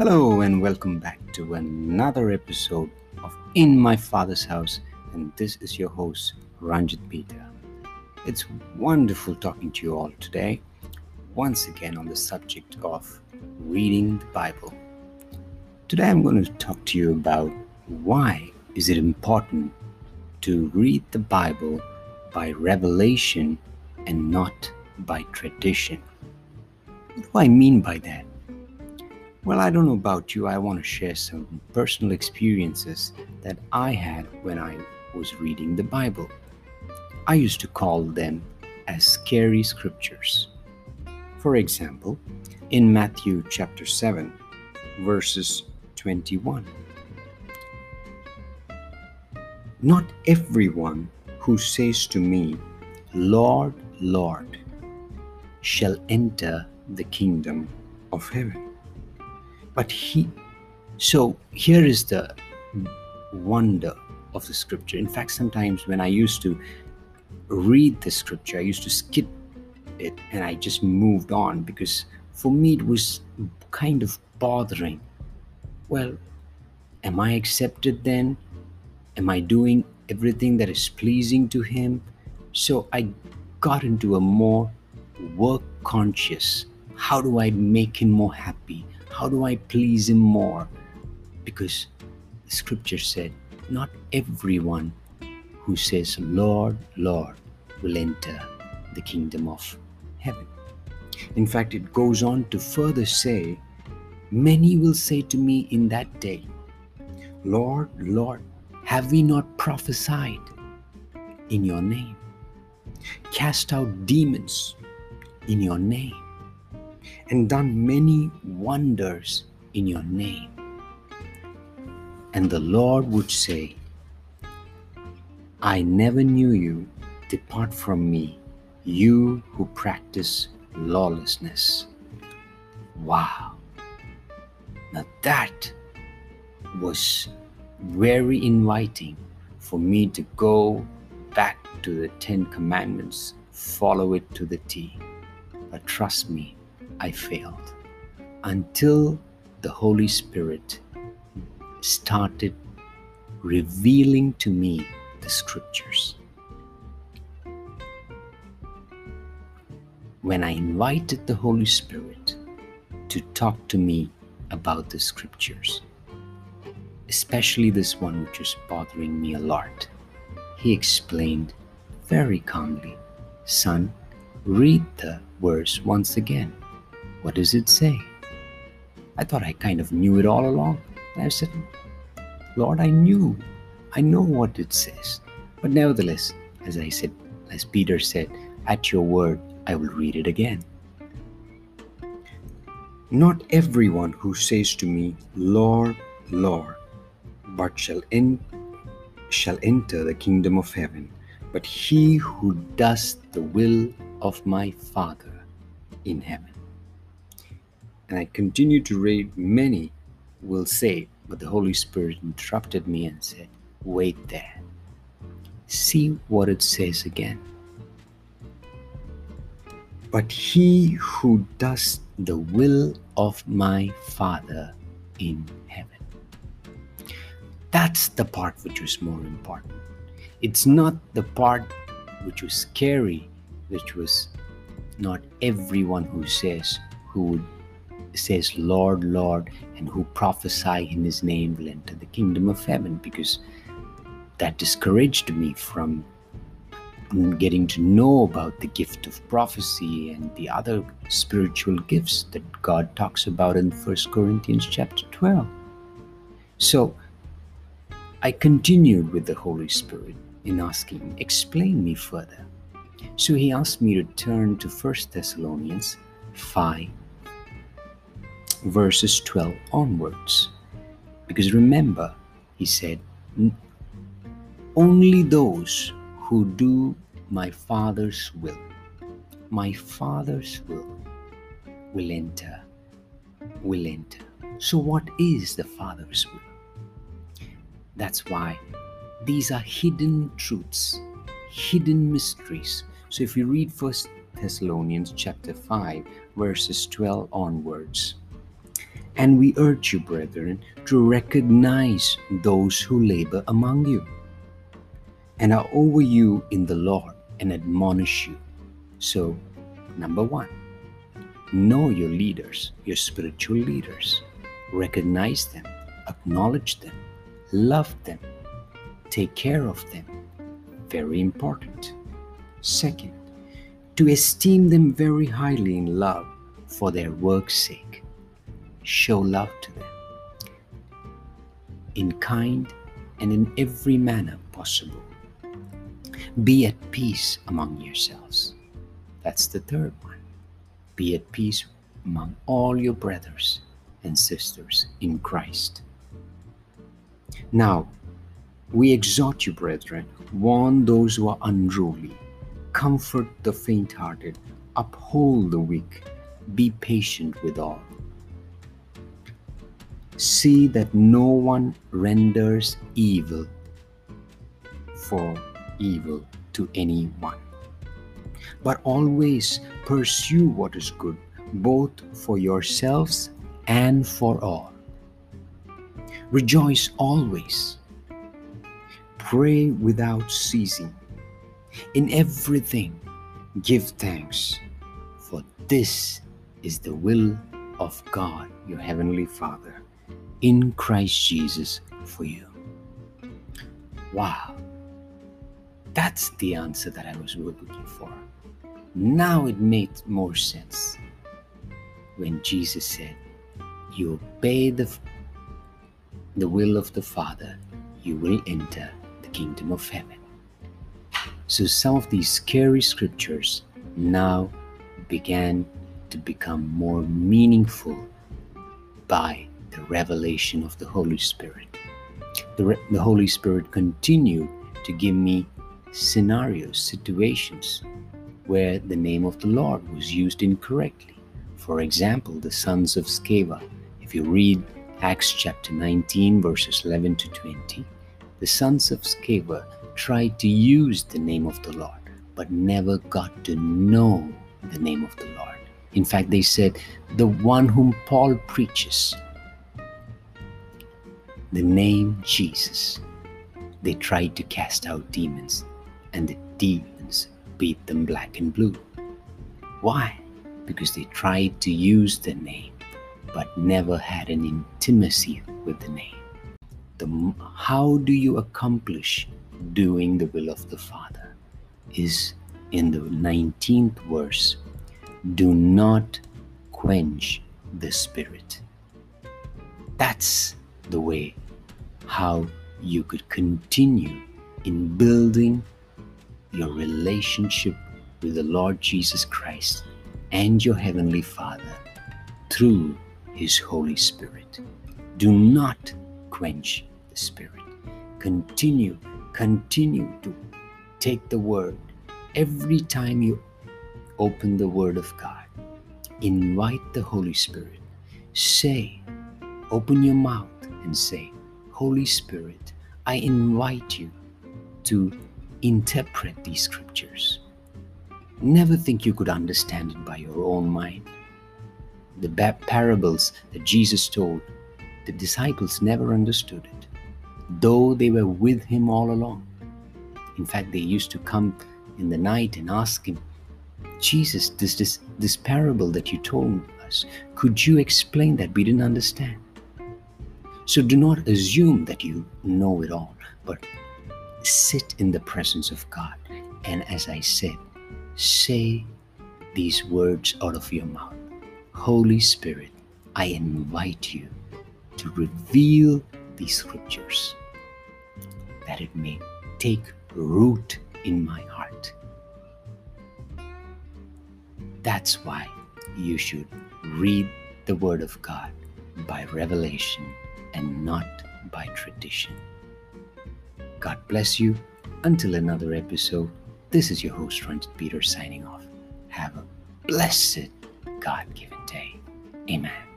Hello, and welcome back to another episode of In My Father's House. And this is your host, Ranjit Peter. It's wonderful talking to you all today, once again on the subject of reading the Bible. Today I'm going to talk to you about why is it important to read the Bible by revelation and not by tradition. What do I mean by that? Well, I don't know about you. I want to share some personal experiences that I had when I was reading the Bible. I used to call them as scary scriptures. For example, in Matthew chapter 7, verses 21. Not everyone who says to me, Lord, Lord, shall enter the kingdom of heaven but he, so here is the wonder of the scripture. In fact, sometimes when I used to read the scripture, I used to skip it and I just moved on because for me it was kind of bothering. Well, am I accepted then? Am I doing everything that is pleasing to Him? So I got into a more work conscious. How do I make Him more happy? How do I please Him more? Because the scripture said, Not everyone who says, Lord, Lord, will enter the kingdom of heaven. In fact, it goes on to further say, Many will say to me in that day, Lord, Lord, have we not prophesied in your name? Cast out demons in your name? And done many wonders in your name. And the Lord would say, I never knew you. Depart from me, you who practice lawlessness. Wow. Now that was very inviting for me to go back to the Ten Commandments, follow it to the T. But trust me, I failed until the Holy Spirit started revealing to me the scriptures. When I invited the Holy Spirit to talk to me about the scriptures, especially this one which was bothering me a lot, he explained very calmly, Son, read the verse once again. What does it say? I thought I kind of knew it all along. And I said, Lord, I knew. I know what it says. But nevertheless, as I said, as Peter said, at your word, I will read it again. Not everyone who says to me, Lord, Lord, but shall, en- shall enter the kingdom of heaven, but he who does the will of my Father in heaven and I continue to read, many will say, but the Holy Spirit interrupted me and said, Wait there. See what it says again. But he who does the will of my Father in heaven. That's the part which was more important. It's not the part which was scary, which was not everyone who says who would says, Lord, Lord, and who prophesy in his name will enter the kingdom of heaven, because that discouraged me from getting to know about the gift of prophecy and the other spiritual gifts that God talks about in 1 Corinthians chapter 12. So I continued with the Holy Spirit in asking, explain me further. So he asked me to turn to 1 Thessalonians 5 verses 12 onwards. Because remember, he said, only those who do my Father's will, my Father's will, will enter, will enter. So, what is the Father's will? That's why these are hidden truths, hidden mysteries. So, if you read First Thessalonians chapter 5, verses 12 onwards, And we urge you, brethren, to recognize those who labor among you and are over you in the Lord and admonish you. So, number one, know your leaders, your spiritual leaders. Recognize them, acknowledge them, love them, take care of them. Very important. Second, to esteem them very highly in love for their work's sake. Show love to them in kind and in every manner possible. Be at peace among yourselves. That's the third one. Be at peace among all your brothers and sisters in Christ. Now, we exhort you, brethren, warn those who are unruly, comfort the faint hearted, uphold the weak, be patient with all. See that no one renders evil for evil to anyone, but always pursue what is good, both for yourselves and for all. Rejoice always. Pray without ceasing. In everything, give thanks, for this is the will of God, your Heavenly Father, in Christ Jesus for you. Wow. That's the answer that I was really looking for. Now it made more sense when Jesus said, You obey the, the will of the Father, you will enter the kingdom of heaven. So some of these scary scriptures now began to become more meaningful by the revelation of the Holy Spirit. The, re- the Holy Spirit continued to give me scenarios, situations where the name of the Lord was used incorrectly. For example, the sons of Sceva. If you read Acts chapter 19, verses 11 to 20, the sons of Sceva tried to use the name of the Lord, but never got to know the name of the Lord. In fact, they said, The one whom Paul preaches, the name Jesus. They tried to cast out demons, and the demons beat them black and blue. Why? Because they tried to use the name, but never had an intimacy with the name. The, how do you accomplish doing the will of the Father? Is in the 19th verse do not quench the Spirit. That's the way how you could continue in building your relationship with the Lord Jesus Christ and your Heavenly Father through His Holy Spirit. Do not quench the Spirit. Continue, continue to take the Word every time you open the Word of God. Invite the Holy Spirit. Say, open your mouth and say, Holy Spirit, I invite you to interpret these scriptures. Never think you could understand it by your own mind. The parables that Jesus told, the disciples never understood it, though they were with him all along. In fact, they used to come in the night and ask him, Jesus, this, this, this parable that you told us, could you explain that? We didn't understand. So do not assume that you know it all, but sit in the presence of God. And as I said, say these words out of your mouth Holy Spirit, I invite you to reveal these scriptures that it may take root in my heart. That's why you should read the Word of God by revelation and not by tradition. God bless you. Until another episode, this is your host, Ranjit Peter, signing off. Have a blessed God given day. Amen.